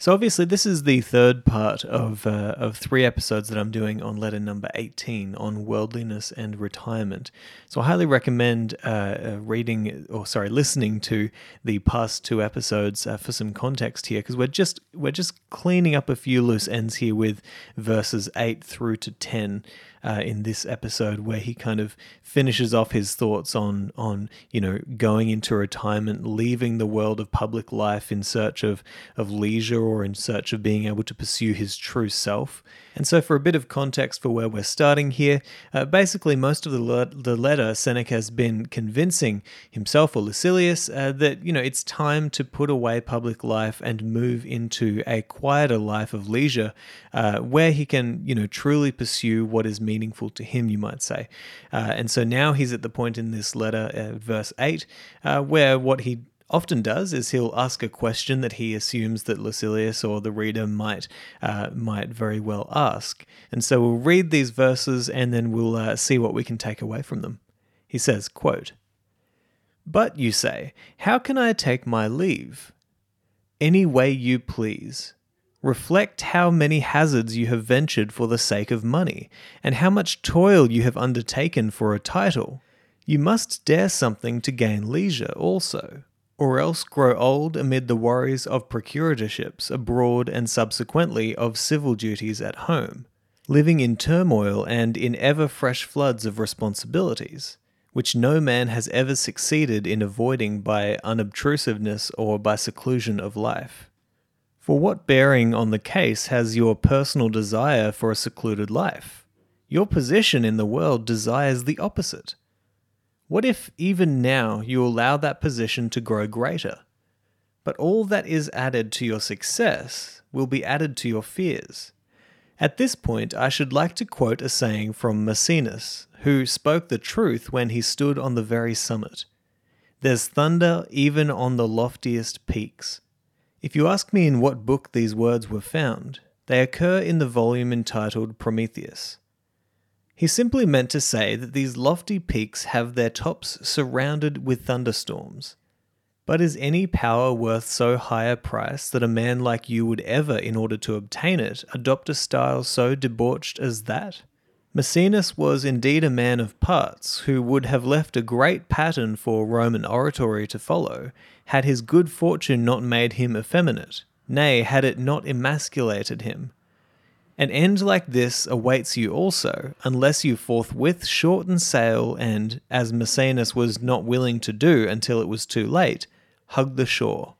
So obviously, this is the third part of uh, of three episodes that I'm doing on letter number 18 on worldliness and retirement. So I highly recommend uh, uh, reading or sorry, listening to the past two episodes uh, for some context here, because we're just we're just cleaning up a few loose ends here with verses eight through to ten uh, in this episode where he kind of finishes off his thoughts on on you know going into retirement, leaving the world of public life in search of of leisure or in search of being able to pursue his true self. And so, for a bit of context for where we're starting here, uh, basically, most of the, le- the letter, Seneca has been convincing himself or Lucilius uh, that, you know, it's time to put away public life and move into a quieter life of leisure uh, where he can, you know, truly pursue what is meaningful to him, you might say. Uh, and so now he's at the point in this letter, uh, verse 8, uh, where what he often does is he'll ask a question that he assumes that Lucilius or the reader might uh, might very well ask. And so we'll read these verses and then we'll uh, see what we can take away from them. He says, quote, But you say, how can I take my leave? Any way you please. Reflect how many hazards you have ventured for the sake of money, and how much toil you have undertaken for a title. You must dare something to gain leisure also or else grow old amid the worries of procuratorships abroad and subsequently of civil duties at home, living in turmoil and in ever fresh floods of responsibilities, which no man has ever succeeded in avoiding by unobtrusiveness or by seclusion of life. What bearing on the case has your personal desire for a secluded life? Your position in the world desires the opposite. What if even now you allow that position to grow greater? But all that is added to your success will be added to your fears. At this point, I should like to quote a saying from Maecenas, who spoke the truth when he stood on the very summit. There's thunder even on the loftiest peaks. If you ask me in what book these words were found, they occur in the volume entitled Prometheus. He simply meant to say that these lofty peaks have their tops surrounded with thunderstorms. But is any power worth so high a price that a man like you would ever, in order to obtain it, adopt a style so debauched as that? Maecenas was indeed a man of parts, who would have left a great pattern for Roman oratory to follow, had his good fortune not made him effeminate, nay, had it not emasculated him. An end like this awaits you also, unless you forthwith shorten sail and, as Maecenas was not willing to do until it was too late, hug the shore.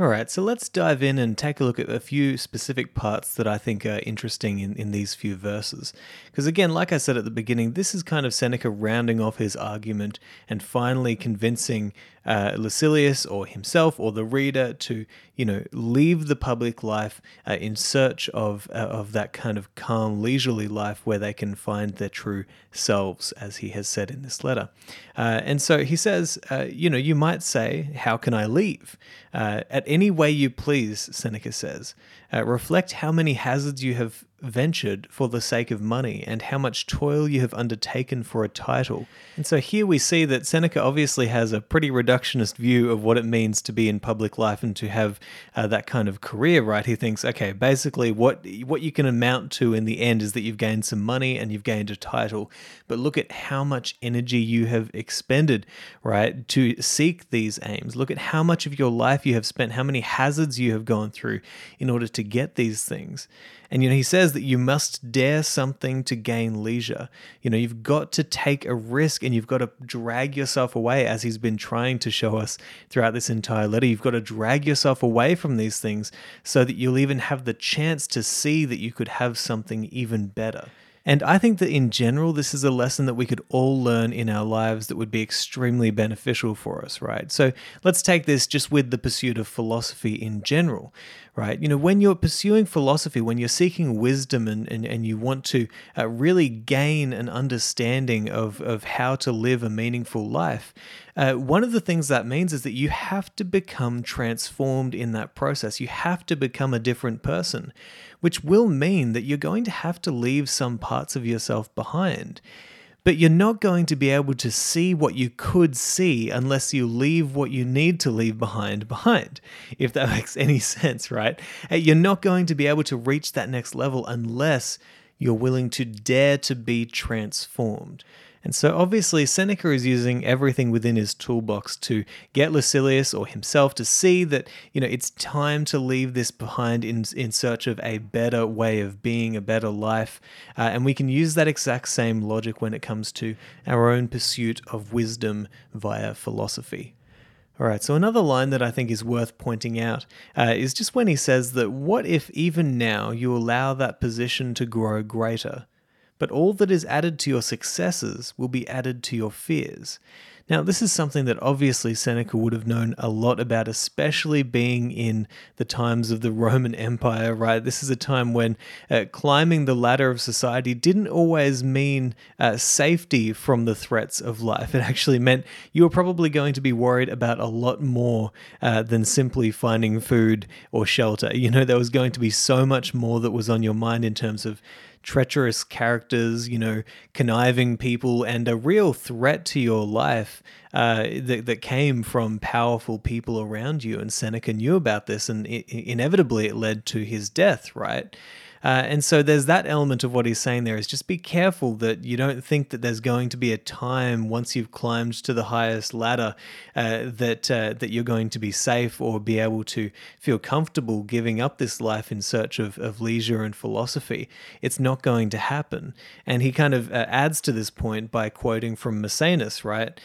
All right, so let's dive in and take a look at a few specific parts that I think are interesting in, in these few verses. Because, again, like I said at the beginning, this is kind of Seneca rounding off his argument and finally convincing uh, Lucilius or himself or the reader to, you know, leave the public life uh, in search of, uh, of that kind of calm, leisurely life where they can find their true selves, as he has said in this letter. Uh, and so he says, uh, you know, you might say, How can I leave? Uh, at any way you please, Seneca says. Uh, reflect how many hazards you have ventured for the sake of money and how much toil you have undertaken for a title. And so here we see that Seneca obviously has a pretty reductionist view of what it means to be in public life and to have uh, that kind of career, right? He thinks, okay, basically what what you can amount to in the end is that you've gained some money and you've gained a title, but look at how much energy you have expended, right, to seek these aims. Look at how much of your life you have spent, how many hazards you have gone through in order to get these things. And you know, he says that you must dare something to gain leisure. You know, you've got to take a risk and you've got to drag yourself away, as he's been trying to show us throughout this entire letter. You've got to drag yourself away from these things so that you'll even have the chance to see that you could have something even better. And I think that in general, this is a lesson that we could all learn in our lives that would be extremely beneficial for us, right? So let's take this just with the pursuit of philosophy in general, right? You know, when you're pursuing philosophy, when you're seeking wisdom and, and, and you want to uh, really gain an understanding of, of how to live a meaningful life, uh, one of the things that means is that you have to become transformed in that process. You have to become a different person, which will mean that you're going to have to leave some parts of yourself behind but you're not going to be able to see what you could see unless you leave what you need to leave behind behind, if that makes any sense, right? You're not going to be able to reach that next level unless you're willing to dare to be transformed. And so obviously Seneca is using everything within his toolbox to get Lucilius or himself to see that, you know, it's time to leave this behind in, in search of a better way of being, a better life. Uh, and we can use that exact same logic when it comes to our own pursuit of wisdom via philosophy. All right, so another line that I think is worth pointing out uh, is just when he says that what if even now you allow that position to grow greater? But all that is added to your successes will be added to your fears. Now, this is something that obviously Seneca would have known a lot about, especially being in the times of the Roman Empire, right? This is a time when uh, climbing the ladder of society didn't always mean uh, safety from the threats of life. It actually meant you were probably going to be worried about a lot more uh, than simply finding food or shelter. You know, there was going to be so much more that was on your mind in terms of treacherous characters, you know, conniving people, and a real threat to your life uh, that, that came from powerful people around you. And Seneca knew about this, and it, inevitably it led to his death, right? Uh, and so there's that element of what he's saying there is just be careful that you don't think that there's going to be a time once you've climbed to the highest ladder uh, that uh, that you're going to be safe or be able to feel comfortable giving up this life in search of, of leisure and philosophy. It's not going to happen. And he kind of uh, adds to this point by quoting from Maecenas, right?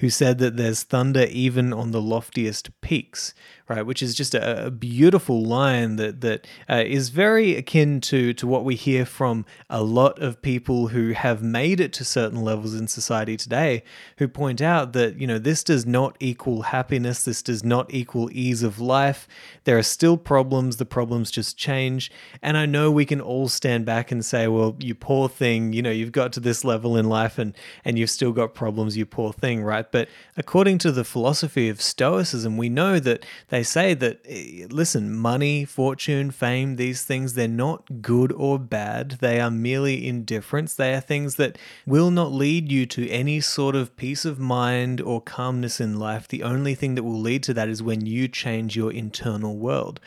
who said that there's thunder even on the loftiest peaks, right? Which is just a, a beautiful line that that uh, is very akin to to what we hear from a lot of people who have made it to certain levels in society today, who point out that you know this does not equal happiness, this does not equal ease of life. There are still problems. The problems just change, and I know we can all stand back and say, "Well, you poor thing, you know, you've got to this level in life, and and you've still got problems, you poor thing," right? But according to the philosophy of Stoicism, we know that they say that, eh, listen, money, fortune, fame, these things, they're not good or bad. They are merely indifferents. They are things that will not lead you to any sort of peace of mind or calmness in life. The only thing that will lead to that is when you change your internal world.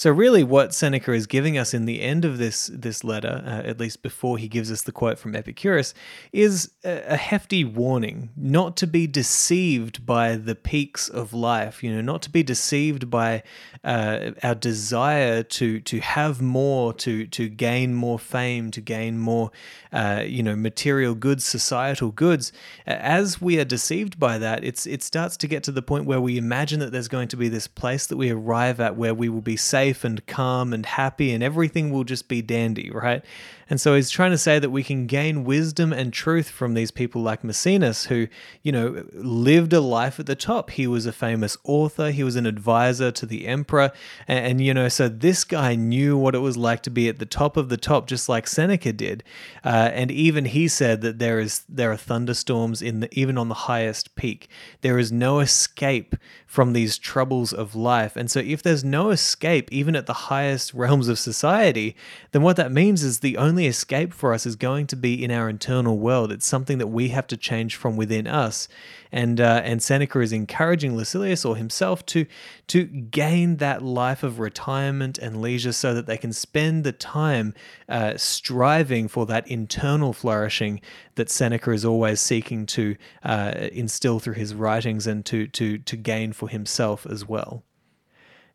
So really, what Seneca is giving us in the end of this this letter, uh, at least before he gives us the quote from Epicurus, is a hefty warning not to be deceived by the peaks of life. You know, not to be deceived by uh, our desire to to have more, to to gain more fame, to gain more, uh, you know, material goods, societal goods. As we are deceived by that, it's it starts to get to the point where we imagine that there's going to be this place that we arrive at where we will be safe and calm and happy, and everything will just be dandy, right? And so he's trying to say that we can gain wisdom and truth from these people like Maecenas, who, you know, lived a life at the top. He was a famous author, he was an advisor to the emperor. And, and you know, so this guy knew what it was like to be at the top of the top, just like Seneca did. Uh, and even he said that there is there are thunderstorms in the, even on the highest peak. There is no escape from these troubles of life. And so if there's no escape, even at the highest realms of society, then what that means is the only only escape for us is going to be in our internal world. It's something that we have to change from within us. And uh, and Seneca is encouraging Lucilius or himself to to gain that life of retirement and leisure, so that they can spend the time uh, striving for that internal flourishing that Seneca is always seeking to uh, instill through his writings and to to to gain for himself as well.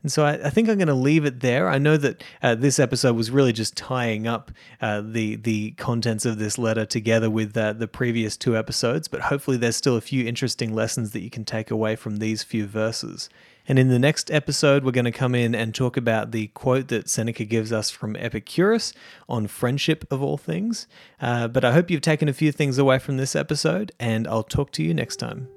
And so I, I think I'm going to leave it there. I know that uh, this episode was really just tying up uh, the the contents of this letter together with uh, the previous two episodes, but hopefully there's still a few interesting lessons that you can take away from these few verses. And in the next episode, we're going to come in and talk about the quote that Seneca gives us from Epicurus on friendship of all things. Uh, but I hope you've taken a few things away from this episode, and I'll talk to you next time.